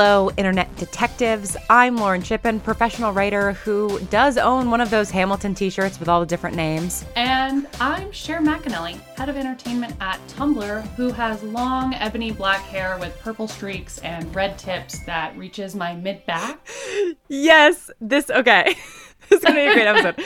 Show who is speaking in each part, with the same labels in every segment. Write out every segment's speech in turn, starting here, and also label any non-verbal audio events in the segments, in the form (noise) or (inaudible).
Speaker 1: Hello, Internet Detectives. I'm Lauren Shippen, professional writer who does own one of those Hamilton t shirts with all the different names.
Speaker 2: And I'm Cher McAnelly, head of entertainment at Tumblr, who has long ebony black hair with purple streaks and red tips that reaches my mid back. (laughs)
Speaker 1: Yes, this, okay. (laughs) (laughs) going to be a great episode.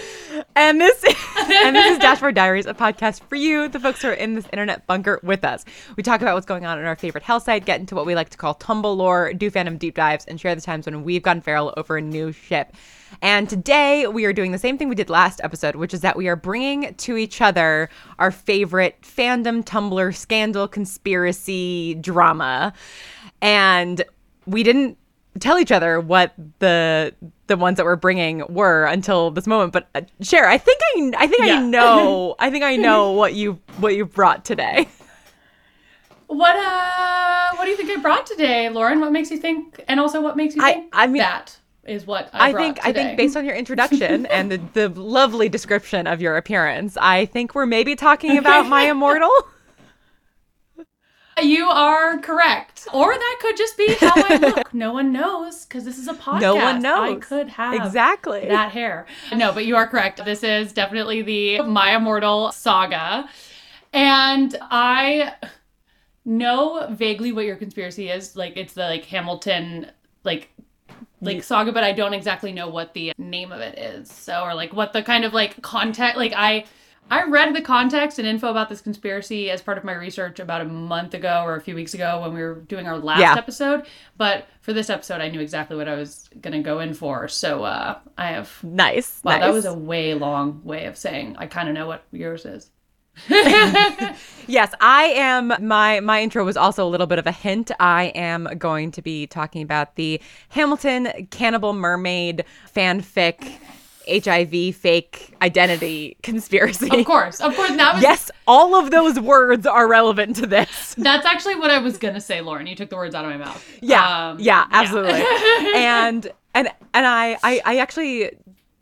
Speaker 1: And this, (laughs) and this is Dashboard Diaries, a podcast for you, the folks who are in this internet bunker with us. We talk about what's going on in our favorite hell site, get into what we like to call tumble lore, do fandom deep dives, and share the times when we've gone feral over a new ship. And today we are doing the same thing we did last episode, which is that we are bringing to each other our favorite fandom, Tumblr, scandal, conspiracy, drama. And we didn't tell each other what the the ones that we're bringing were until this moment. But uh, Cher, I think I I think yeah. I know (laughs) I think I know what you what you brought today.
Speaker 2: What uh what do you think I brought today, Lauren? What makes you think and also what makes you think I, I mean, that is what I, I
Speaker 1: think
Speaker 2: today.
Speaker 1: I think based on your introduction (laughs) and the, the lovely description of your appearance, I think we're maybe talking about my (laughs) immortal.
Speaker 2: You are correct. Or that could just be how I (laughs) look. no one knows because this is a podcast.
Speaker 1: No one knows.
Speaker 2: I could have
Speaker 1: exactly
Speaker 2: that hair. No, but you are correct. This is definitely the My Immortal saga. And I know vaguely what your conspiracy is. Like it's the like Hamilton like like saga, but I don't exactly know what the name of it is. So or like what the kind of like context like I I read the context and info about this conspiracy as part of my research about a month ago or a few weeks ago when we were doing our last yeah. episode. But for this episode, I knew exactly what I was going to go in for. So uh, I have.
Speaker 1: Nice.
Speaker 2: Wow,
Speaker 1: nice.
Speaker 2: that was a way long way of saying I kind of know what yours is. (laughs)
Speaker 1: yes, I am my my intro was also a little bit of a hint. I am going to be talking about the Hamilton Cannibal Mermaid fanfic HIV fake identity conspiracy.
Speaker 2: Of course. Of course. That was
Speaker 1: Yes, all of those words are relevant to this.
Speaker 2: That's actually what I was gonna say, Lauren. You took the words out of my mouth.
Speaker 1: Yeah. Um, yeah, absolutely. Yeah. (laughs) and and and I, I I actually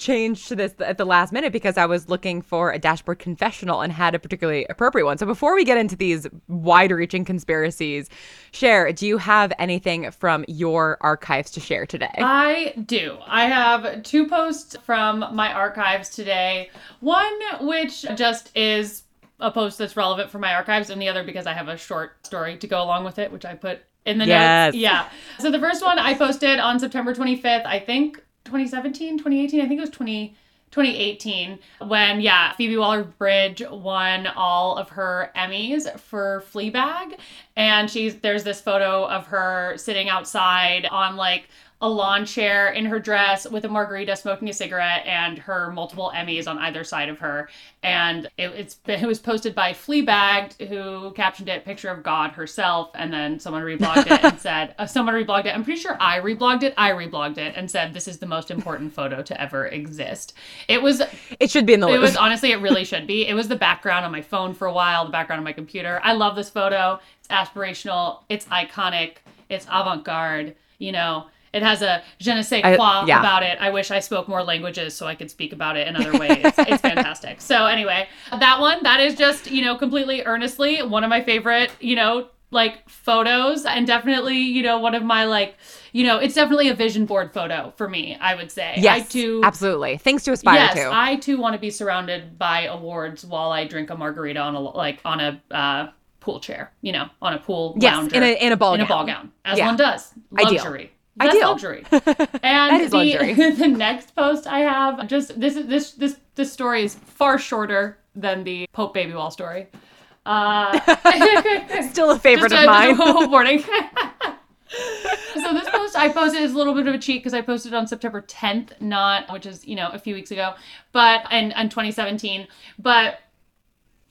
Speaker 1: changed to this at the last minute because I was looking for a dashboard confessional and had a particularly appropriate one. So before we get into these wide reaching conspiracies, Cher, do you have anything from your archives to share today?
Speaker 2: I do. I have two posts from my archives today. One which just is a post that's relevant for my archives, and the other because I have a short story to go along with it, which I put in the
Speaker 1: yes.
Speaker 2: notes. Yeah. So the first one I posted on September 25th, I think 2017, 2018, I think it was 20, 2018, when, yeah, Phoebe Waller Bridge won all of her Emmys for Fleabag. And she's, there's this photo of her sitting outside on like a lawn chair in her dress with a margarita smoking a cigarette and her multiple Emmys on either side of her. And it, it's it was posted by Fleabag, who captioned it "Picture of God herself," and then someone reblogged it and (laughs) said, uh, "Someone reblogged it." I'm pretty sure I reblogged it. I reblogged it and said, "This is the most important photo to ever exist." It was.
Speaker 1: It should be in the.
Speaker 2: List. It was honestly, it really should be. It was the background on my phone for a while, the background on my computer. I love this photo. It's aspirational. It's iconic. It's avant-garde. You know it has a je ne sais quoi I, yeah. about it. I wish I spoke more languages so I could speak about it in other ways. It's, fantastic. So anyway, that one, that is just, you know, completely earnestly one of my favorite, you know, like photos and definitely, you know, one of my like, you know, it's definitely a vision board photo for me, I would say.
Speaker 1: Yes,
Speaker 2: I too,
Speaker 1: absolutely. Things to aspire
Speaker 2: yes,
Speaker 1: to.
Speaker 2: I too want to be surrounded by awards while I drink a margarita on a, like on a, uh, pool chair, you know, on a pool
Speaker 1: yes,
Speaker 2: lounger.
Speaker 1: in a in a ball
Speaker 2: in
Speaker 1: gown.
Speaker 2: a ball gown, as yeah. one does. Luxury.
Speaker 1: Ideal.
Speaker 2: That's
Speaker 1: Ideal.
Speaker 2: luxury. (laughs) And
Speaker 1: is
Speaker 2: the,
Speaker 1: luxury. (laughs)
Speaker 2: the next post I have, just this is this this this story is far shorter than the Pope Baby Wall story. (laughs) Uh,
Speaker 1: Still a favorite
Speaker 2: just
Speaker 1: of mine.
Speaker 2: Just warning. so this post I posted is a little bit of a cheat because I posted on September 10th, not which is you know a few weeks ago, but and and 2017, but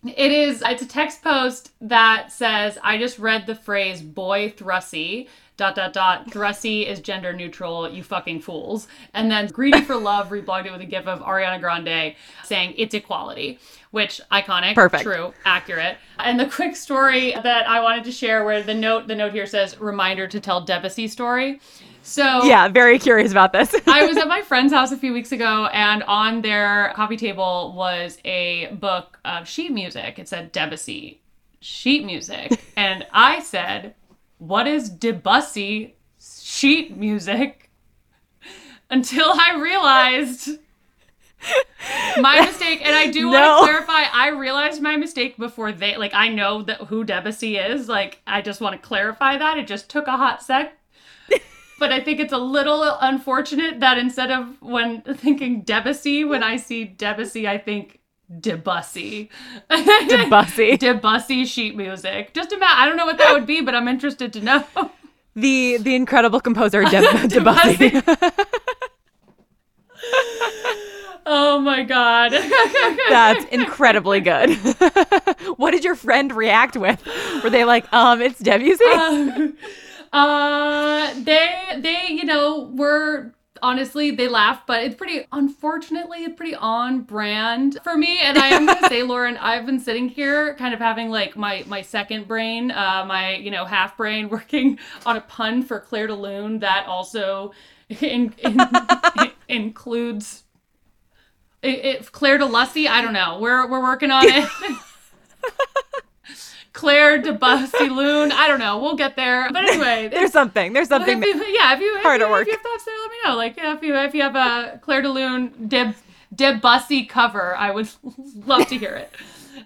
Speaker 2: It is. It's a text post that says, "I just read the phrase boy thrussy." Dot dot dot. Thrussy is gender neutral. You fucking fools. And then Greedy for Love reblogged it with a gif of Ariana Grande saying it's equality, which iconic,
Speaker 1: Perfect.
Speaker 2: true, accurate. And the quick story that I wanted to share, where the note the note here says, "Reminder to tell Debussy story." So
Speaker 1: Yeah, very curious about this. (laughs)
Speaker 2: I was at (laughs) my friend's house a few weeks ago, and on their coffee table was a book of sheet music. It said Debussy sheet music, (laughs) and I said, "What is Debussy sheet music?" Until I realized my (laughs) mistake, and I do want to clarify. I realized my mistake before they like. I know that who Debussy is. Like, I just want to clarify that. It just took a hot sec (laughs) but I think it's a little unfortunate that instead of when thinking Debussy, when I see Debussy, I think Debussy. (laughs)
Speaker 1: Debussy. (laughs)
Speaker 2: Debussy sheet music. Just imagine. I don't know what that would be, but I'm interested to know.
Speaker 1: the the incredible composer Deb- (laughs) Debussy.
Speaker 2: oh my god.
Speaker 1: That's incredibly good. what did your friend react with? Were they like, um, it's Debussy?
Speaker 2: uh, they they you know were honestly they laugh, but it's pretty unfortunately it's pretty on brand for me. And I am gonna say, (laughs) Lauren, I've been sitting here kind of having like my my second brain, uh, my you know half brain (laughs) working on a pun for Clair de Lune that also (laughs) in, in, includes. It, it, Claire de Lussy, I don't know. We're we're working on it. Claire de Loon. I don't know. We'll get there. But anyway, (laughs)
Speaker 1: There's something. There's something.
Speaker 2: if you, yeah, if you if
Speaker 1: Hard
Speaker 2: you,
Speaker 1: at work.
Speaker 2: if you have thoughts there, let me know. Like yeah, if you if you have a Clair de Lune Deb Debussy cover, I would (laughs) love to hear it.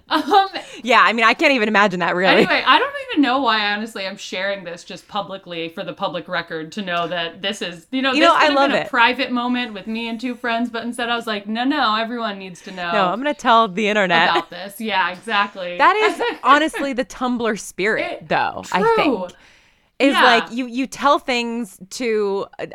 Speaker 2: (laughs) Um.
Speaker 1: yeah, I mean, I can't even imagine that really.
Speaker 2: Anyway, I don't even know why. Honestly, I'm sharing this just publicly for the public record to know that this is you know
Speaker 1: You
Speaker 2: this
Speaker 1: know,
Speaker 2: could
Speaker 1: I
Speaker 2: have
Speaker 1: love
Speaker 2: been a
Speaker 1: it.
Speaker 2: private moment with me and two friends, but instead I was like, no, no, everyone needs to know.
Speaker 1: no, I'm gonna tell the internet.
Speaker 2: about this. Yeah, exactly.
Speaker 1: That is (laughs) honestly the Tumblr spirit,
Speaker 2: It-
Speaker 1: though. I think is
Speaker 2: Yeah.
Speaker 1: like you you tell things to uh,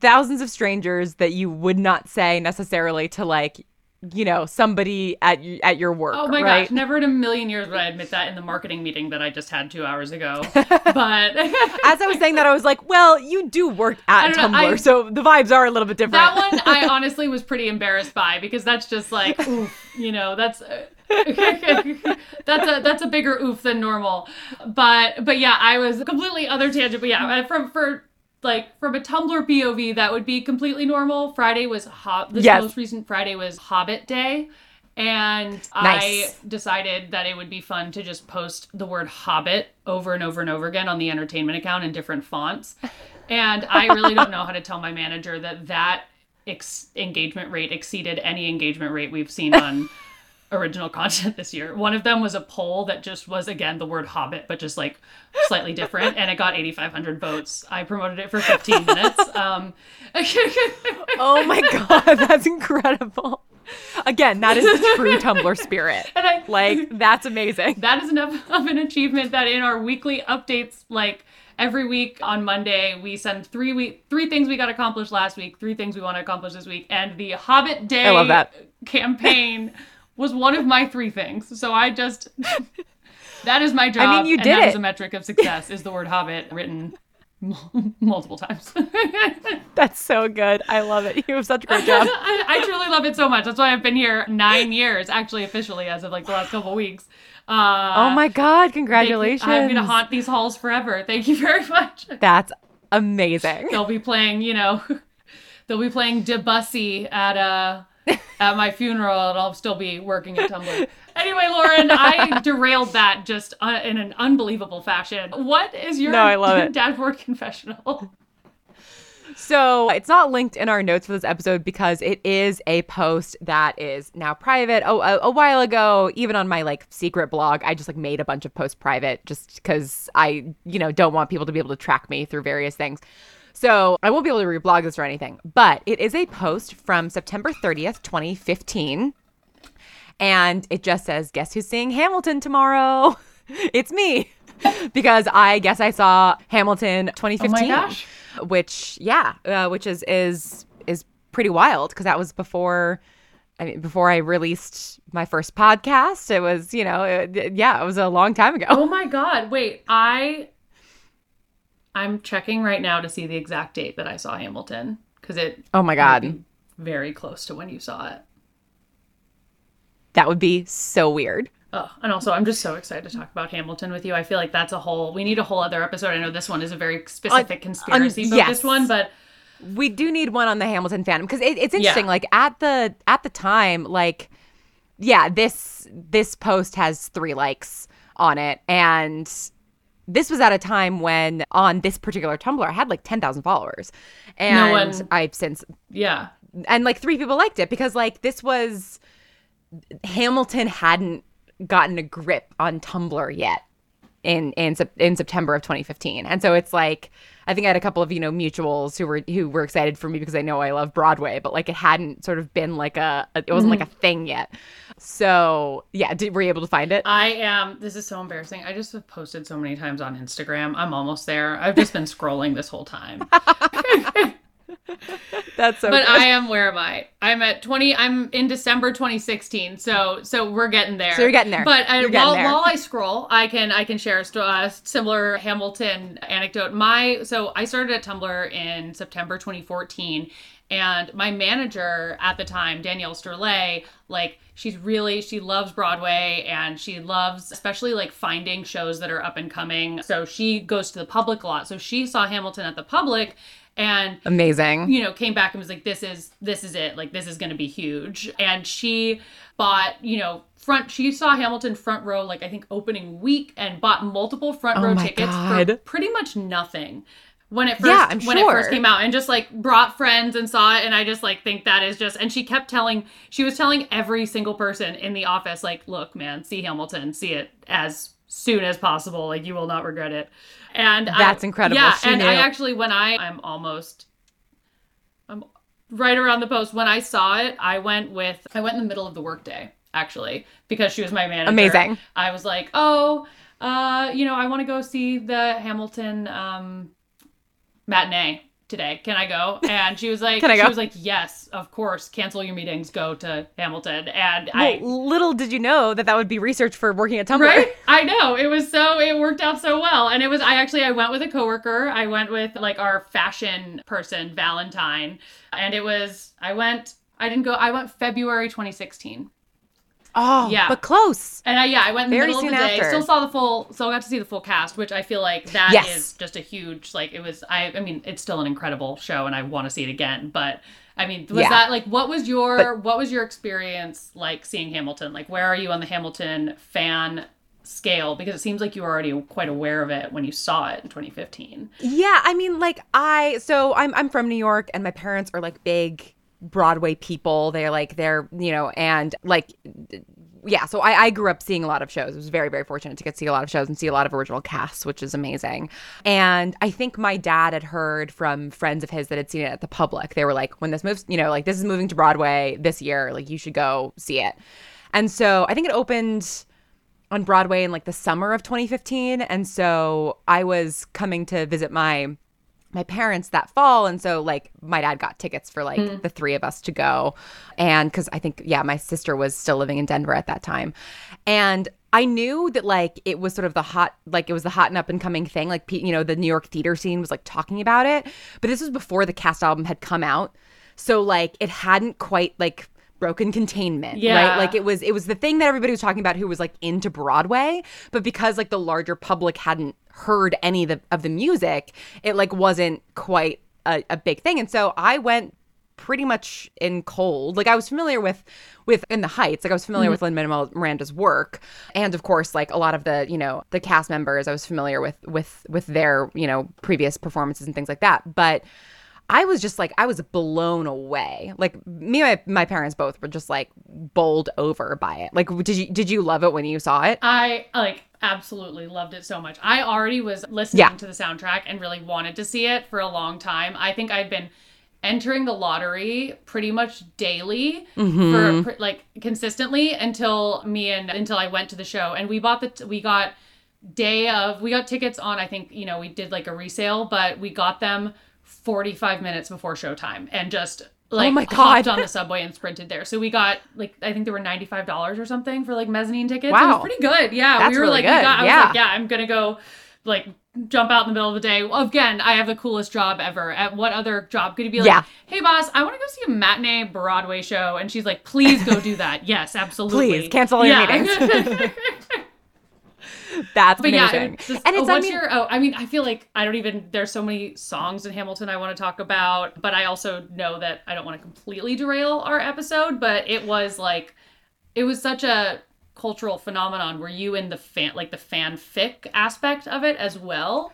Speaker 1: thousands of strangers that you would not say necessarily to like you know somebody at at your work.
Speaker 2: Oh my
Speaker 1: right?
Speaker 2: gosh, never in a million years would I admit that in the marketing meeting that I just had two hours ago. (laughs) But (laughs)
Speaker 1: As I was saying that, I was like, well, you do work at
Speaker 2: don't know,
Speaker 1: Tumblr,
Speaker 2: I-
Speaker 1: so the vibes are a little bit different.
Speaker 2: that one I honestly was pretty embarrassed by because that's just like, (laughs) oof, you know, that's that's a that's a bigger oof than normal. But but yeah, I was completely other tangent. But yeah, from for like from a Tumblr POV, that would be completely normal. Friday was Hob. This
Speaker 1: Yes.
Speaker 2: most recent Friday was Hobbit Day. And
Speaker 1: Nice.
Speaker 2: I decided that it would be fun to just post the word Hobbit over and over and over again on the entertainment account in different fonts. And I really don't know how to tell my manager that that ex- engagement rate exceeded any engagement rate we've seen on (laughs) original (laughs) content this year. One of them was a poll that just was again the word Hobbit, but just like slightly different, and it got 8,500 votes. I promoted it for 15 (laughs) minutes. Um, (laughs)
Speaker 1: oh my god, that's incredible. Again, that is the true Tumblr spirit.
Speaker 2: and I
Speaker 1: Like that's amazing.
Speaker 2: that is enough of an achievement that in our weekly updates, like every week on Monday, we send three week three things we got accomplished last week, three things we want to accomplish this week, and the Hobbit Day
Speaker 1: I love that.
Speaker 2: campaign was one of my three things. So I just that is my job. (laughs)
Speaker 1: I mean, you did and
Speaker 2: that is a metric of success is the word Hobbit written (laughs) multiple times. (laughs)
Speaker 1: That's so good. I love it. You have such a great job.
Speaker 2: I, I truly love it so much. That's why I've been here nine years, actually officially as of like the last couple weeks. Uh,
Speaker 1: Oh my god,
Speaker 2: Thank
Speaker 1: congratulations.
Speaker 2: I'm gonna haunt these halls forever. Thank you very much.
Speaker 1: That's amazing.
Speaker 2: They'll be playing, you know, they'll be playing Debussy at uh at my funeral, and I'll still be working at Tumblr. Anyway, Lauren, I (laughs) derailed that just uh, in an unbelievable fashion. What is your
Speaker 1: No, I love it.
Speaker 2: dashboard confessional?
Speaker 1: So it's not linked in our notes for this episode because it is a post that is now private. Oh, a, a while ago, even on my like secret blog, I just like made a bunch of posts private just because I, you know, don't want people to be able to track me through various things. So I won't be able to reblog this or anything, but it is a post from September 30th, 2015. And it just says, Guess who's seeing Hamilton tomorrow? (laughs) it's me. (laughs) because I guess I saw Hamilton 2015
Speaker 2: gosh.
Speaker 1: which yeah uh, which is is is pretty wild because that was before I mean, before I released my first podcast, it was, you know, it, yeah, it was a long time ago.
Speaker 2: Oh my god! Wait, I I'm checking right now to see the exact date that I saw Hamilton because it.
Speaker 1: Oh my God.
Speaker 2: Very close to when you saw it.
Speaker 1: That would be so weird.
Speaker 2: Oh, and also, I'm just so excited to talk about Hamilton with you. I feel like that's a whole. We need a whole other episode. I know this one is a very specific conspiracy focused
Speaker 1: yes.
Speaker 2: one, but
Speaker 1: We do need one on the Hamilton fandom because it, it's interesting.
Speaker 2: Yeah.
Speaker 1: Like at the at the time, like yeah, this this post has three likes on it, and this was at a time when on this particular Tumblr I had like ten thousand followers, and
Speaker 2: one-
Speaker 1: I've since
Speaker 2: yeah,
Speaker 1: and like three people liked it because like this was Hamilton hadn't gotten a grip on Tumblr yet in in in September of 2015. And so it's like I think I had a couple of, you know, mutuals who were who were excited for me because I know I love Broadway, but like it hadn't sort of been like a, a it wasn't like mm-hmm. a thing yet. So, yeah, did, were you able to find it?
Speaker 2: I am. This is so embarrassing. I just have posted so many times on Instagram. I'm almost there. I've just been scrolling this whole time. (laughs)
Speaker 1: That's so
Speaker 2: but
Speaker 1: good.
Speaker 2: I am. Where am I? I'm at 20. I'm in December 2016. So so we're getting there.
Speaker 1: So you're getting there.
Speaker 2: But I,
Speaker 1: getting
Speaker 2: while,
Speaker 1: there.
Speaker 2: while I scroll, I can I can share a uh, similar Hamilton anecdote. My so I started at Tumblr in September 2014. And my manager at the time, Danielle Sterlet, like she's really she loves Broadway and she loves especially like finding shows that are up and coming. So she goes to the public a lot. So she saw Hamilton at the public and
Speaker 1: Amazing.
Speaker 2: you know came back and was like this is this is it like this is going to be huge and she bought you know front she saw hamilton front row like i think opening week and bought multiple front
Speaker 1: Oh
Speaker 2: row tickets
Speaker 1: God.
Speaker 2: for pretty much nothing when it first
Speaker 1: Yeah, I'm
Speaker 2: when it first came out and just like brought friends and saw it and i just like think that is just and she kept telling she was telling every single person in the office like look man see hamilton see it as soon as possible like you will not regret it and I-
Speaker 1: That's incredible.
Speaker 2: yeah
Speaker 1: She
Speaker 2: and i actually when i i'm almost I'm right around the post when I saw it. I went with I went in the middle of the workday actually because she was my manager.
Speaker 1: Amazing.
Speaker 2: I was like, oh, uh, you know, I want to go see the Hamilton um, matinee today. Can I go? (laughs) And she was like,
Speaker 1: Can I go?
Speaker 2: She was like, yes, of course. Cancel your meetings. Go to Hamilton. And
Speaker 1: Well,
Speaker 2: I.
Speaker 1: little did you know that that would be research for working at Tumblr.
Speaker 2: Right? I know. It was so it worked out so well. And it was I actually I went with a coworker. I went with like our fashion person, Valentine. And it was I went I didn't go I went February 2016.
Speaker 1: Oh,
Speaker 2: Yeah.
Speaker 1: but close.
Speaker 2: And I yeah, I went in the
Speaker 1: Very
Speaker 2: middle of the day.
Speaker 1: after.
Speaker 2: Still saw the full so I got to see the full cast, which I feel like that is
Speaker 1: Yes.
Speaker 2: just a huge like it was I I mean, it's still an incredible show and I want to see it again, but I mean, was
Speaker 1: Yeah.
Speaker 2: that like what was your what was your experience like seeing Hamilton? Like where are you on the Hamilton fan scale because it seems like you were already quite aware of it when you saw it in 2015.
Speaker 1: Yeah, I mean, like I so I'm I'm from New York, and my parents are like big Broadway people. They're like they're you know, and like yeah. So I I grew up seeing a lot of shows. I was very very fortunate to get to see a lot of shows and see a lot of original casts, which is amazing. And I think my dad had heard from friends of his that had seen it at the public. They were like, when this moves, you know, like this is moving to Broadway this year, like you should go see it. And so I think it opened on Broadway in like the summer of 2015 and so I was coming to visit my my parents that fall and so like my dad got tickets for like hmm. the three of us to go. And cuz I think yeah my sister was still living in Denver at that time. And I knew that like it was sort of the hot like it was the hot and up and coming thing. Like you know the New York theater scene was like talking about it. But this was before the cast album had come out. So like it hadn't quite like broken containment
Speaker 2: Yeah.
Speaker 1: right like it was it was the thing that everybody was talking about who was like into Broadway, but because like the larger public hadn't heard any of the, of the music, it like wasn't quite a, a big thing. And so I went pretty much in cold. Like I was familiar with with in the Heights, like I was familiar mm-hmm. with Lin Manuel Miranda's work, and of course like a lot of the you know the cast members. I was familiar with with with their you know previous performances and things like that, but. I was just like I was blown away. Like me and my, my parents both were just like bowled over by it. Like did you did you love it when you saw it?
Speaker 2: I like absolutely loved it so much. I already was listening
Speaker 1: Yeah.
Speaker 2: to the soundtrack and really wanted to see it for a long time. I think I'd been entering the lottery pretty much daily mm-hmm. for pr- like consistently until me and until I went to the show and we bought the t- we got day of we got tickets on I think you know we did like a resale but we got them 45 minutes before showtime and just oh like
Speaker 1: Oh my
Speaker 2: hopped
Speaker 1: God.
Speaker 2: on the subway and sprinted there. So we got like I think there were ninety five dollars or something for like mezzanine tickets. It
Speaker 1: Wow.
Speaker 2: was pretty good. Yeah,
Speaker 1: That's
Speaker 2: we were
Speaker 1: really
Speaker 2: like, we got, I
Speaker 1: Yeah.
Speaker 2: was like, yeah, I'm gonna go like jump out in the middle of the day. Again, I have the coolest job ever. At what other job could you be like?
Speaker 1: Yeah.
Speaker 2: Hey boss, I want to go see a matinee Broadway show, and she's like, please go do that. yes, (laughs) absolutely.
Speaker 1: Please, cancel all your
Speaker 2: Yeah.
Speaker 1: meetings. (laughs) (laughs) That's
Speaker 2: But yeah,
Speaker 1: amazing.
Speaker 2: it's just,
Speaker 1: and it's
Speaker 2: oh,
Speaker 1: I mean,
Speaker 2: your? Oh, I mean, I feel like I don't even. There's so many songs in Hamilton I want to talk about, but I also know that I don't want to completely derail our episode. But it was like, it was such a cultural phenomenon. Were you in the fan, like the fanfic aspect of it as well?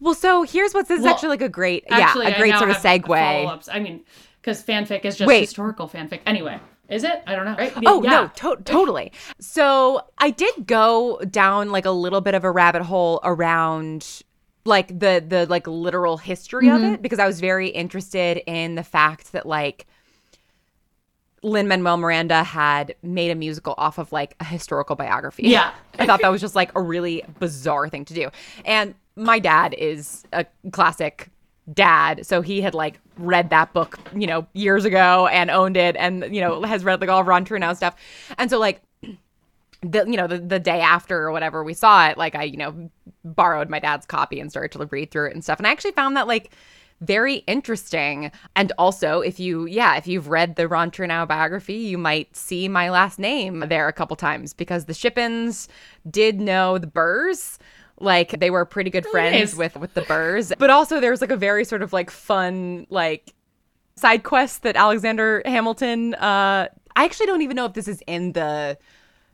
Speaker 1: well, so here's what's this is actually like a great,
Speaker 2: Actually,
Speaker 1: yeah, a great sort of segue.
Speaker 2: I mean, because fanfic is just
Speaker 1: Wait.
Speaker 2: historical fanfic. Anyway, is it? I don't know. Right?
Speaker 1: Oh
Speaker 2: Yeah.
Speaker 1: no, to- totally. So I did go down like a little bit of a rabbit hole around like the the like literal history
Speaker 2: Mm-hmm.
Speaker 1: of it because I was very interested in the fact that like Lin Manuel Miranda had made a musical off of like a historical biography.
Speaker 2: Yeah. (laughs)
Speaker 1: I thought that was just like a really bizarre thing to do. And my dad is a classic dad, so he had like read that book, you know, years ago and owned it and you know, has read like all Ron Chernow stuff. And so like the you know the, the day after or whatever we saw it like i you know borrowed my dad's copy and started to read through it and stuff. And i actually found that like very interesting. And also if you yeah if you've read the ron chernow biography you might see my last name there a couple times because the shippens did know the burrs like they were pretty good friends
Speaker 2: nice.
Speaker 1: with with the burrs but also there's like a very sort of like fun like side quest that Alexander Hamilton uh I actually don't even know if this is in the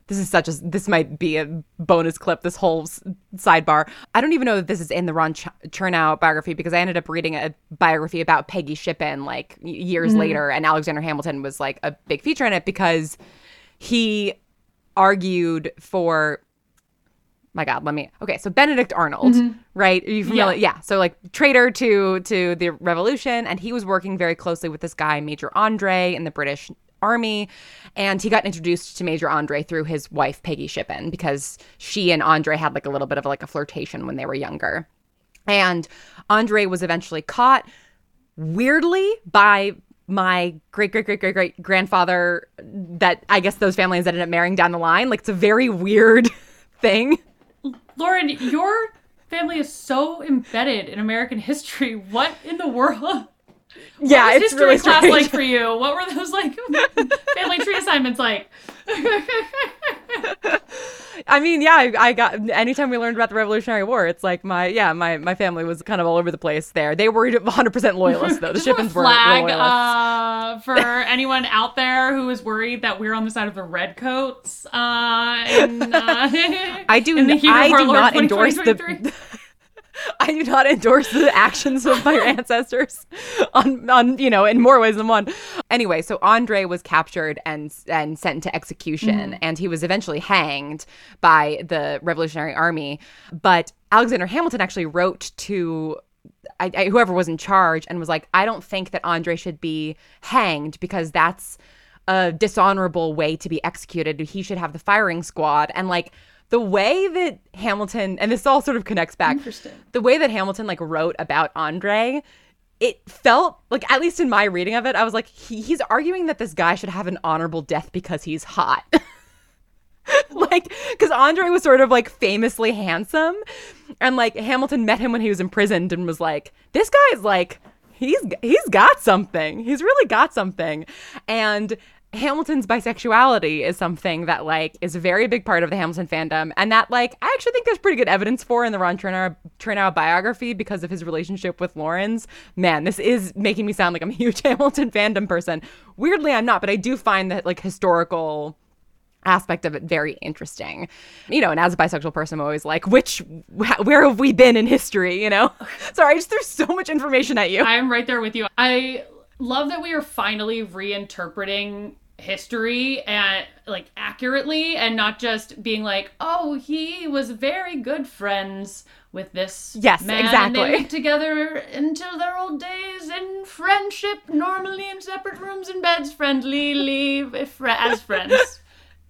Speaker 1: this is such a this might be a bonus clip this whole s- sidebar. I don't even know that this is in the ron Ch- chernow biography because i ended up reading a biography about peggy shippen like years later and alexander hamilton was like a big feature in it because he argued for my god let me okay so benedict arnold mm-hmm. right? Are you familiar yeah. so like traitor to to the revolution and he was working very closely with this guy major andre in the british army and he got introduced to major andre through his wife peggy shippen because she and andre had like a little bit of like a flirtation when they were younger. And andre was eventually caught weirdly by my great great great great great grandfather that i guess those families ended up marrying down the line. Like it's a very weird (laughs) thing
Speaker 2: Lauren, your family is so embedded in American history. What in the world?
Speaker 1: yeah
Speaker 2: What was
Speaker 1: it's
Speaker 2: history
Speaker 1: really
Speaker 2: class
Speaker 1: strange.
Speaker 2: like for you? What were those like (laughs) family tree assignments like? (laughs)
Speaker 1: I mean, yeah, I, I got anytime we learned about the Revolutionary War, it's like my yeah, my my family was kind of all over the place there. They were (laughs) 100% loyalists though. The Shippens were
Speaker 2: flag
Speaker 1: loyalists.
Speaker 2: uh, for anyone out there who is worried that we're on the side of the redcoats. Uh, in, uh, (laughs)
Speaker 1: I do
Speaker 2: in the
Speaker 1: n- I do
Speaker 2: Lord
Speaker 1: not endorse the (laughs) I do not endorse the actions of my (laughs) ancestors on on you know in more ways than one. Anyway, so Andre was captured and and sent to execution mm-hmm. and he was eventually hanged by the Revolutionary Army, but Alexander Hamilton actually wrote to I, I, whoever was in charge and was like, I don't think that Andre should be hanged because that's a dishonorable way to be executed. He should have the firing squad. And like the way that Hamilton, and this all sort of connects back,
Speaker 2: Interesting.
Speaker 1: the way that Hamilton like wrote about Andre, it felt like, at least in my reading of it, I was like, he, he's arguing that this guy should have an honorable death because he's hot. (laughs) like because andre was sort of like famously handsome and like hamilton met him when he was imprisoned and was like this guy's like he's he's got something he's really got something and hamilton's bisexuality is something that like is a very big part of the hamilton fandom and that like i actually think there's pretty good evidence for in the ron chernow, chernow biography because of his relationship with laurens man this is making me sound like i'm a huge (laughs) hamilton fandom person weirdly i'm not but i do find that like historical aspect of it very interesting. You know, and as a bisexual person, I'm always like, which, wh- where have we been in history? You know? (laughs) Sorry, I just threw so much information at you.
Speaker 2: I am right there with you. I love that we are finally reinterpreting history and like accurately and not just being like, oh, he was very good friends with this
Speaker 1: Yes,
Speaker 2: man.
Speaker 1: exactly.
Speaker 2: They lived together until their old days in friendship, normally in separate rooms and beds, friendly, leave as friends.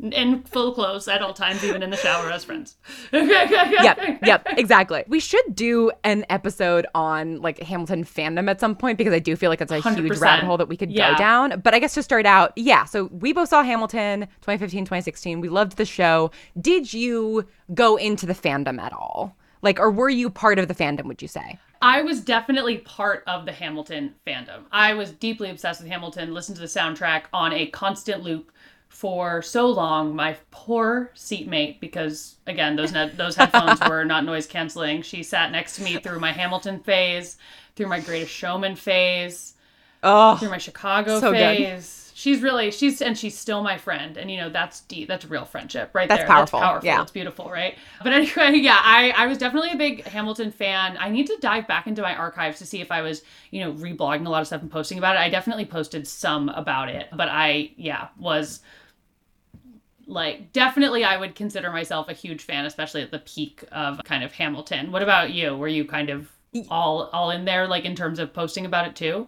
Speaker 2: In full clothes at all times, even in the shower as friends. (laughs)
Speaker 1: yep, yep, (laughs) exactly. We should do an episode on like Hamilton fandom at some point because I do feel like it's a huge
Speaker 2: 100%.
Speaker 1: rabbit hole that we could
Speaker 2: Yeah.
Speaker 1: go down. But I guess to start out, yeah, so we both saw Hamilton 2015, 2016. We loved the show. Did you go into the fandom at all? Like, or were you part of the fandom, would you say?
Speaker 2: I was definitely part of the Hamilton fandom. I was deeply obsessed with Hamilton, listened to the soundtrack on a constant loop for so long. My poor seatmate, because again, those ne- those headphones (laughs) were not noise canceling. She sat next to me through my Hamilton phase, through my Greatest Showman phase,
Speaker 1: Oh,
Speaker 2: through my Chicago
Speaker 1: So good.
Speaker 2: phase. She's really she's and she's still my friend, and you know that's deep. That's real friendship, right
Speaker 1: That's
Speaker 2: there.
Speaker 1: powerful,
Speaker 2: That's powerful.
Speaker 1: yeah.
Speaker 2: It's beautiful, right? But anyway, (laughs) yeah, I I was definitely a big Hamilton fan. I need to dive back into my archives to see if I was you know reblogging a lot of stuff and posting about it. I definitely posted some about it, but I yeah was like definitely I would consider myself a huge fan, especially at the peak of kind of Hamilton. What about you? Were you kind of all all in there like in terms of posting about it too?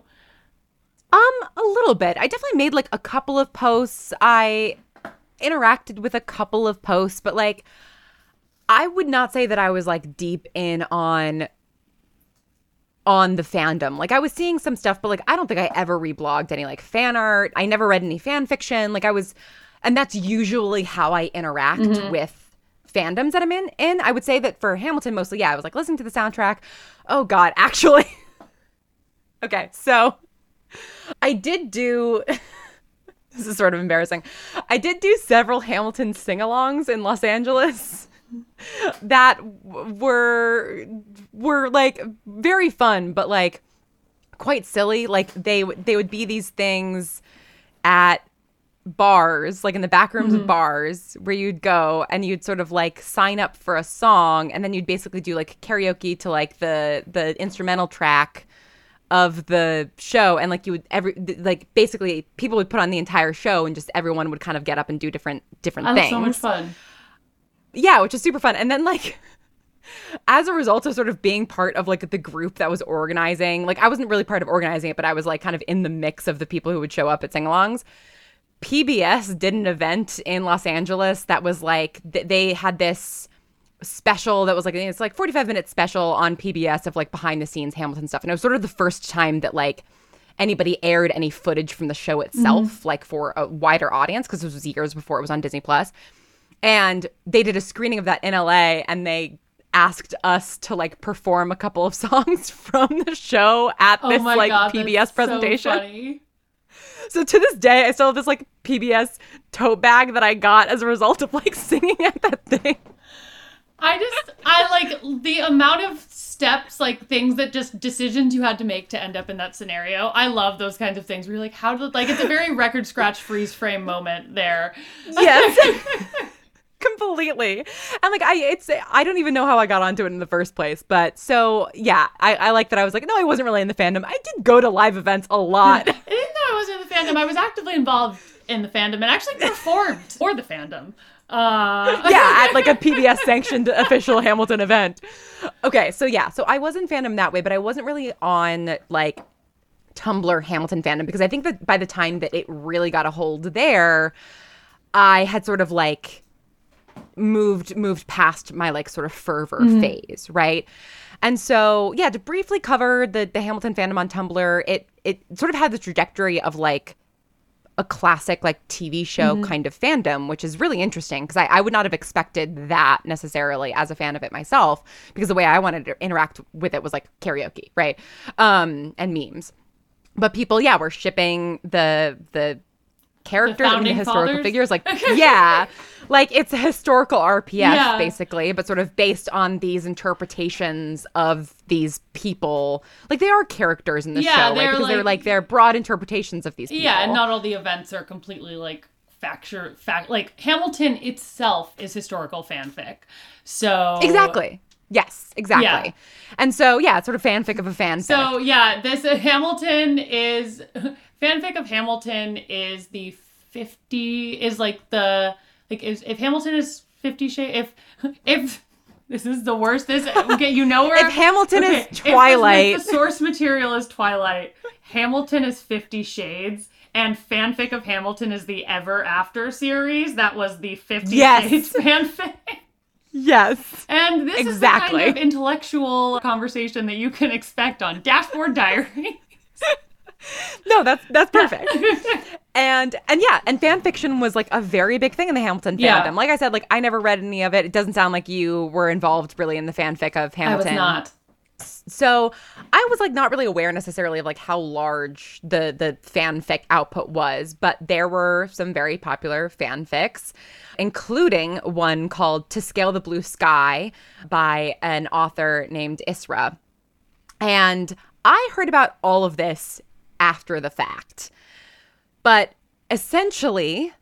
Speaker 1: Um, a little bit. I definitely made like a couple of posts. I interacted with a couple of posts, but like I would not say that I was like deep in on on the fandom. Like I was seeing some stuff, but like I don't think I ever reblogged any like fan art. I never read any fan fiction. Like I was and that's usually how I interact mm-hmm. with fandoms that I'm in. In I would say that for Hamilton mostly, yeah, I was like listening to the soundtrack. Oh god, (laughs) actually. okay, so I did do. (laughs) this is sort of embarrassing. I did do several Hamilton sing alongs in Los Angeles (laughs) that were were like very fun, but like quite silly. Like they they would be these things at bars, like in the back rooms of mm-hmm. bars, where you'd go and you'd sort of like sign up for a song, and then you'd basically do like karaoke to like the the instrumental track of the show and like you would every like basically people would put on the entire show and just everyone would kind of get up and do different different
Speaker 2: Oh,
Speaker 1: things
Speaker 2: so much fun.
Speaker 1: yeah which is super fun. And then like (laughs) as a result of sort of being part of like the group that was organizing like i wasn't really part of organizing it but i was like kind of in the mix of the people who would show up at sing-alongs pbs did an event in los angeles that was like th- they had this special that was like it's like 45 minute special on pbs of like behind the scenes hamilton stuff and it was sort of the first time that like anybody aired any footage from the show itself like for a wider audience because this was years before it was on disney plus and they did a screening of that in LA and they asked us to like perform a couple of (laughs) songs from the show at
Speaker 2: Oh
Speaker 1: this like
Speaker 2: god,
Speaker 1: PBS presentation.
Speaker 2: So.
Speaker 1: So, to this day I still have this like PBS tote bag that I got as a result of like (laughs) singing at that thing.
Speaker 2: I just I like the amount of steps, like things that just decisions you had to make to end up in that scenario. I love those kinds of things where you're like, how did like it's a very record scratch freeze frame moment there.
Speaker 1: Yes. (laughs) Completely. And like I it's I don't even know how I got onto it in the first place. But so yeah, I, I like that I was like, no, I wasn't really in the fandom. I did go to live events a lot. (laughs)
Speaker 2: I didn't know I wasn't in the fandom. I was actively involved in the fandom and actually performed for the fandom. Uh,
Speaker 1: yeah, at like a (laughs) PBS sanctioned official Hamilton event. Okay, so yeah, so I was in fandom that way, but I wasn't really on like Tumblr Hamilton fandom because I think that by the time that it really got a hold there, I had sort of like moved moved past my like sort of fervor phase, right? And so, yeah, to briefly cover the the Hamilton fandom on Tumblr, it it sort of had the trajectory of like a classic like TV show kind of fandom, which is really interesting because I, I would not have expected that necessarily as a fan of it myself because the way I wanted to interact with it was like karaoke, right? Um, and memes. But people, yeah, were shipping the the characters and the historical
Speaker 2: fathers?
Speaker 1: figures. Like, (laughs) yeah, like it's a historical RPS
Speaker 2: Yeah.
Speaker 1: basically, but sort of based on these interpretations of these people. Like they are characters in the
Speaker 2: Yeah,
Speaker 1: show, right?
Speaker 2: they're
Speaker 1: Because they're
Speaker 2: like-
Speaker 1: like they're broad interpretations of these people.
Speaker 2: yeah, and not all the events are completely like facture fact like Hamilton itself is historical fanfic. So
Speaker 1: Exactly. Yes, exactly.
Speaker 2: Yeah.
Speaker 1: And so, yeah, it's sort of fanfic of a fanfic.
Speaker 2: So yeah, this uh, Hamilton is (laughs) fanfic of Hamilton is the fifty is like the like is, if Hamilton is fifty shade if (laughs) if this is the worst this okay you know where (laughs)
Speaker 1: If Hamilton is Twilight-
Speaker 2: if the source material is Twilight Hamilton is Fifty Shades and fanfic of Hamilton is the Ever After series. That was the 50
Speaker 1: Yes.
Speaker 2: page fanfic.
Speaker 1: Yes.
Speaker 2: And this
Speaker 1: Exactly.
Speaker 2: is the kind of intellectual conversation that you can expect on Dashboard Diary. (laughs)
Speaker 1: No, that's that's perfect. (laughs) and and yeah, and fan fiction was like a very big thing in the Hamilton
Speaker 2: Yeah.
Speaker 1: fandom. Like I said, like I never read any of it. It doesn't sound like you were involved really in the fanfic of Hamilton.
Speaker 2: I was not.
Speaker 1: So I was like not really aware necessarily of like how large the the fanfic output was, but there were some very popular fanfics, including one called "To Scale the Blue Sky" by an author named Isra. And I heard about all of this after the fact. But essentially,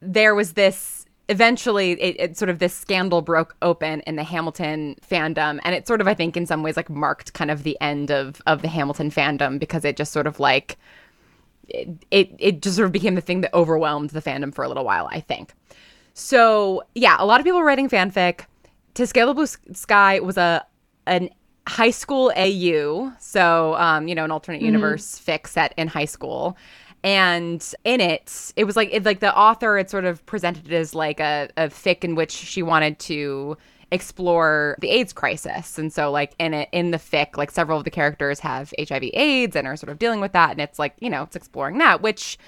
Speaker 1: there was this eventually it, it sort of this scandal broke open in the hamilton fandom and it sort of i think in some ways like marked kind of the end of of the hamilton fandom because it just sort of like it, it it just sort of became the thing that overwhelmed the fandom for a little while i think. So yeah a lot of people were writing fanfic. To scale the blue sky was a an high school au so um you know an alternate universe fic set in high school and in it it was like it like the author had sort of presented it as like a, a fic in which she wanted to explore the AIDS crisis. And so like in it in the fic, like several of the characters have HIV AIDS and are sort of dealing with that. And it's like, you know, it's exploring that, which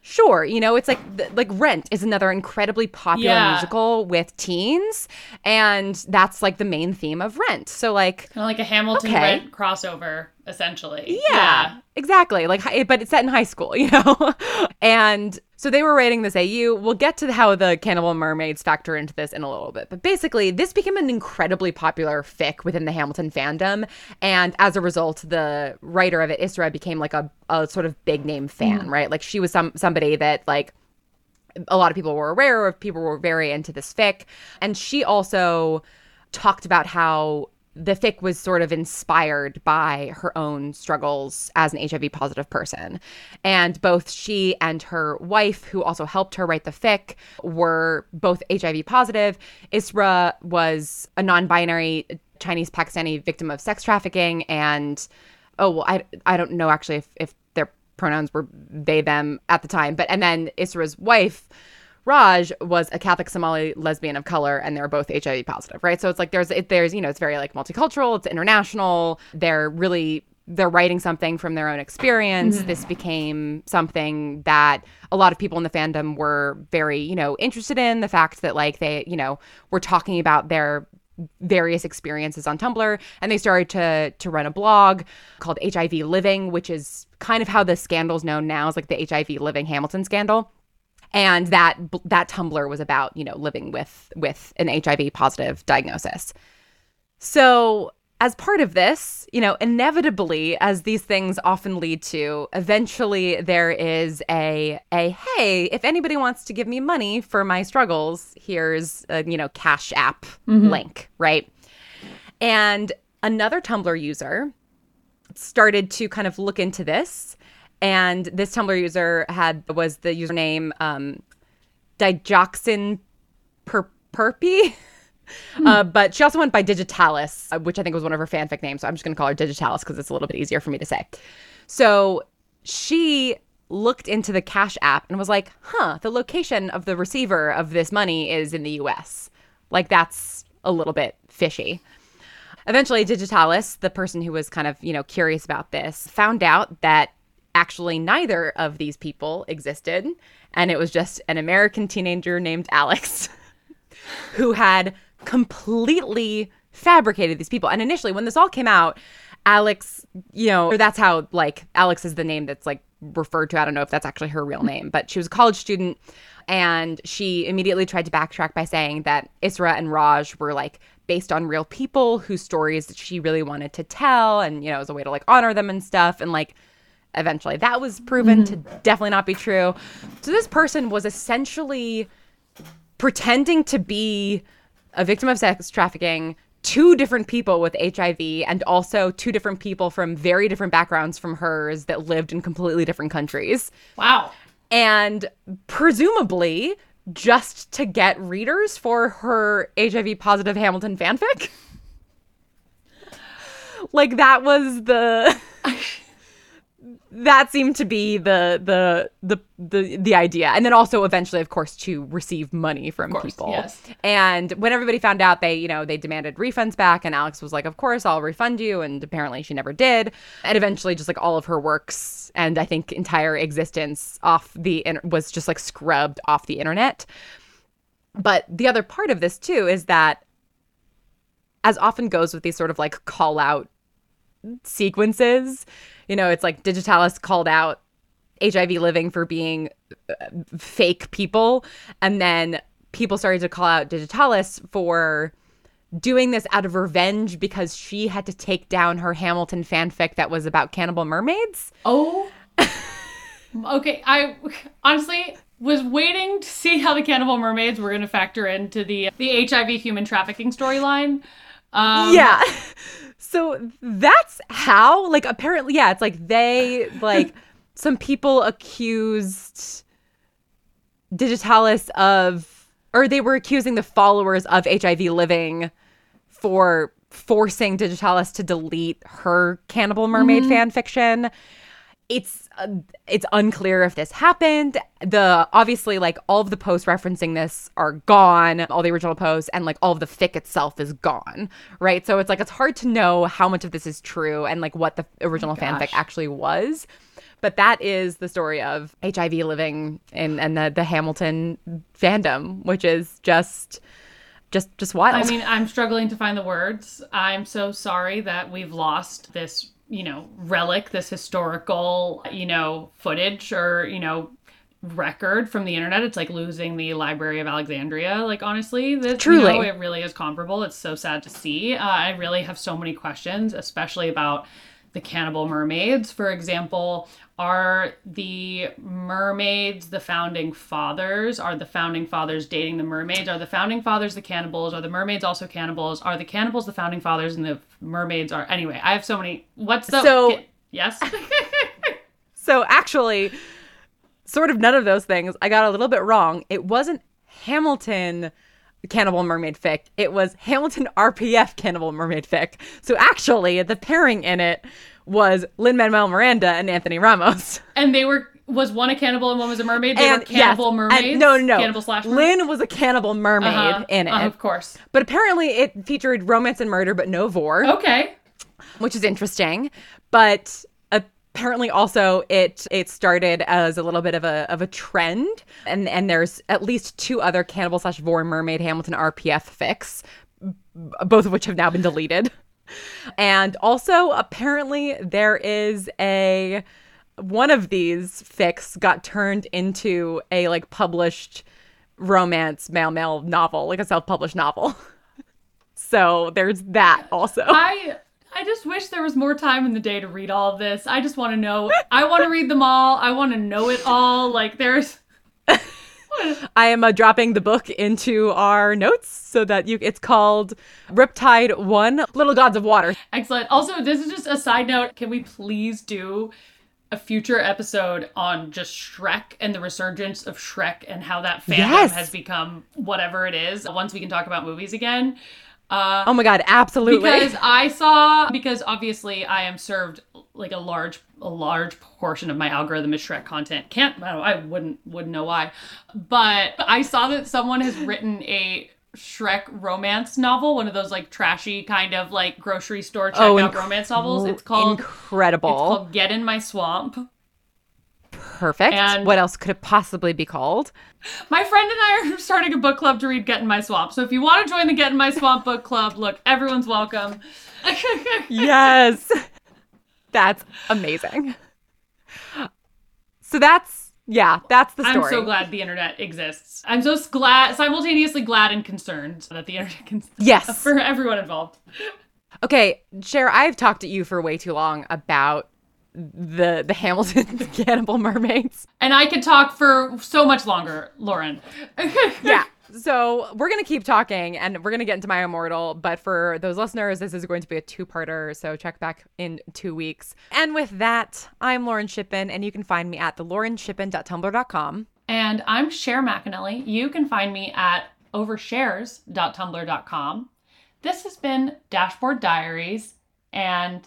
Speaker 1: sure, you know, it's like like Rent is another incredibly popular
Speaker 2: Yeah.
Speaker 1: musical with teens. And that's like the main theme of Rent. So like
Speaker 2: Kind of like a Hamilton
Speaker 1: Okay.
Speaker 2: Rent crossover, essentially.
Speaker 1: yeah, exactly. Like, but it's set in high school, (laughs) you know? and so they were writing this AU. We'll get to how the Cannibal Mermaids factor into this in a little bit. But basically, this became an incredibly popular fic within the Hamilton fandom. And as a result, the writer of it, Isra, became like a, a sort of big name mm. fan, right? Like, she was some somebody that, like, a lot of people were aware of people were very into this fic and she also talked about how the fic was sort of inspired by her own struggles as an HIV positive person. And both she and her wife, who also helped her write the fic, were both HIV positive. Isra was a non binary Chinese Pakistani victim of sex trafficking. And oh, well, I, I don't know actually if, if their pronouns were they, them at the time. But and then Isra's wife, Raj was a Catholic Somali lesbian of color, and they were both HIV positive, right? So it's like there's it, there's you know it's very like multicultural, it's international. They're really they're writing something from their own experience. Mm-hmm. This became something that a lot of people in the fandom were very you know interested in. The fact that like they you know were talking about their various experiences on Tumblr and they started to to run a blog called HIV Living which is kind of how the scandal's known now as like the HIV Living Hamilton scandal and that that Tumblr was about you know living with with an HIV positive diagnosis. So as part of this, you know, inevitably, as these things often lead to, eventually there is a a hey, if anybody wants to give me money for my struggles, here's a you know Cash App mm-hmm. link, right? And another Tumblr user started to kind of look into this and this tumblr user had was the username um digoxin per- perpy (laughs) Uh, but she also went by Digitalis, uh, which I think was one of her fanfic names. So I'm just going to call her Digitalis because it's a little bit easier for me to say. So she looked into the Cash app and was like, huh, the location of the receiver of this money is in the US. Like, that's a little bit fishy. Eventually, Digitalis, the person who was kind of, you know, curious about this, found out that actually neither of these people existed. And it was just an American teenager named Alex (laughs) who had completely fabricated these people. And initially, when this all came out, Alex, you know, or that's how like Alex is the name that's like referred to. I don't know if that's actually her real name, but she was a college student and she immediately tried to backtrack by saying that Isra and Raj were like based on real people whose stories that she really wanted to tell and you know as a way to like honor them and stuff and like eventually that was proven to mm-hmm. definitely not be true so this person was essentially pretending to be a victim of sex trafficking two different people with HIV and also two different people from very different backgrounds from hers that lived in completely different countries
Speaker 2: Wow.
Speaker 1: and presumably just to get readers for her HIV positive Hamilton fanfic. (laughs) like that was the that seemed to be the the the the the idea and then also eventually of course to receive money from
Speaker 2: course,
Speaker 1: people
Speaker 2: yes.
Speaker 1: and when everybody found out they you know they demanded refunds back and alex was like of course i'll refund you and apparently she never did and eventually just like all of her works and i think entire existence off the in- was just like scrubbed off the internet but the other part of this too is that as often goes with these sort of like call out sequences. You know, it's like Digitalis called out HIV living for being uh, fake people. And then people started to call out Digitalis for doing this out of revenge because she had to take down her Hamilton fanfic that was about cannibal mermaids.
Speaker 2: Oh. (laughs) okay, I honestly was waiting to see how the cannibal mermaids were going to factor into the the HIV human trafficking storyline. Um,
Speaker 1: yeah. So that's how, like, apparently, yeah, it's like they, like, (laughs) some people accused Digitalis of, or they were accusing the followers of HIV Living for forcing Digitalis to delete her Cannibal Mermaid mm-hmm. fan fiction. It's uh, it's unclear if this happened. The obviously like all of the posts referencing this are gone, all the original posts, and like all of the fic itself is gone, right? So it's like it's hard to know how much of this is true and like what the original fanfic actually was. But that is the story of HIV living in and the the Hamilton fandom, which is just just just wild.
Speaker 2: I mean, I'm struggling to find the words. I'm so sorry that we've lost this, you know, relic, this historical, you know, footage or, you know, record from the internet. It's like losing the Library of Alexandria. Like honestly, this
Speaker 1: Truly.
Speaker 2: you know, it really is comparable. It's so sad to see. Uh, I really have so many questions, especially about the cannibal mermaids. For example, are the mermaids the founding fathers? Are the founding fathers dating the mermaids? Are the founding fathers the cannibals? Are the mermaids also cannibals? Are the cannibals the founding fathers and the mermaids are anyway? I have so many. What's the
Speaker 1: So-
Speaker 2: yes? (laughs)
Speaker 1: So actually, sort of none of those things. I got a little bit wrong. It wasn't Hamilton Cannibal Mermaid fic. It was Hamilton (laughs) RPF Cannibal Mermaid fic. So actually, the pairing in it was Lin Manuel Miranda and Anthony Ramos. (laughs)
Speaker 2: and they were was one a cannibal and one was a mermaid. They were
Speaker 1: yes,
Speaker 2: cannibal
Speaker 1: and-
Speaker 2: mermaids.
Speaker 1: no, no, no.
Speaker 2: Cannibal slash mermaids?
Speaker 1: Lin was a cannibal mermaid
Speaker 2: Uh-huh,
Speaker 1: in it.
Speaker 2: uh, of course.
Speaker 1: But apparently, it featured romance and murder, but no vor.
Speaker 2: Okay.
Speaker 1: which is interesting. But apparently, also it it started as a little bit of a of a trend, and and there's at least two other cannibal slash vor mermaid Hamilton RPF fics both of which have now been deleted. And also, apparently, there is a one of these fics got turned into a like published romance male male novel, like a self published novel. (laughs) so there's that also.
Speaker 2: I I just wish there was more time in the day to read all of this. I just want to know. I want to read them all. I want to know it all. Like there's (laughs)
Speaker 1: I am uh, dropping the book into our notes so that you. It's called Riptide One: Little Gods of Water.
Speaker 2: excellent. Also, this is just a side note. Can we please do a future episode on just Shrek and the resurgence of Shrek and how that fandom
Speaker 1: Yes.
Speaker 2: has become whatever it is? Once we can talk about movies again. Uh,
Speaker 1: Oh my god, absolutely!
Speaker 2: because I saw because obviously I am served like a large a large portion of my algorithm is Shrek content. Can't I, wouldn't wouldn't know why, but I saw that someone has written a Shrek romance novel, one of those like trashy kind of like grocery store checkout
Speaker 1: Oh, inc-
Speaker 2: romance novels. It's called
Speaker 1: incredible,
Speaker 2: it's called Get in My Swamp.
Speaker 1: Perfect.
Speaker 2: and-
Speaker 1: what else could it possibly be called?
Speaker 2: My friend and I are starting a book club to read Get in My Swamp. So if you want to join the Get in My Swamp book club, look, everyone's welcome. (laughs)
Speaker 1: yes. That's amazing. So that's yeah, that's the story.
Speaker 2: I'm so glad the internet exists. I'm so glad, simultaneously glad and concerned that the internet can
Speaker 1: Yes. (laughs)
Speaker 2: for everyone involved.
Speaker 1: Okay, Cher, I've talked to you for way too long about the the Hamilton (laughs) Cannibal Mermaids.
Speaker 2: And I could talk for so much longer, Lauren. (laughs)
Speaker 1: Yeah. So we're gonna keep talking, and we're gonna get into my immortal. But for those listeners, this is going to be a two-parter. So check back in two weeks. And with that, I'm Lauren Shippen, and you can find me at the laurenshippen.tumblr.com.
Speaker 2: and I'm Cher McAnelly. You can find me at overshares.tumblr.com. This has been Dashboard Diaries, and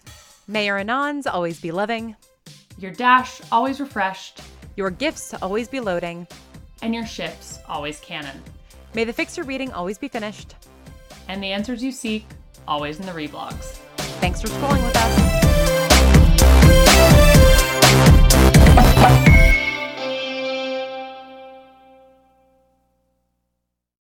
Speaker 1: May your anons always be loving.
Speaker 2: your dash always refreshed,
Speaker 1: Your gifts always be loading.
Speaker 2: and your ships always canon.
Speaker 1: May the fixer reading always be finished.
Speaker 2: And the answers you seek always in the reblogs.
Speaker 1: Thanks for scrolling with us.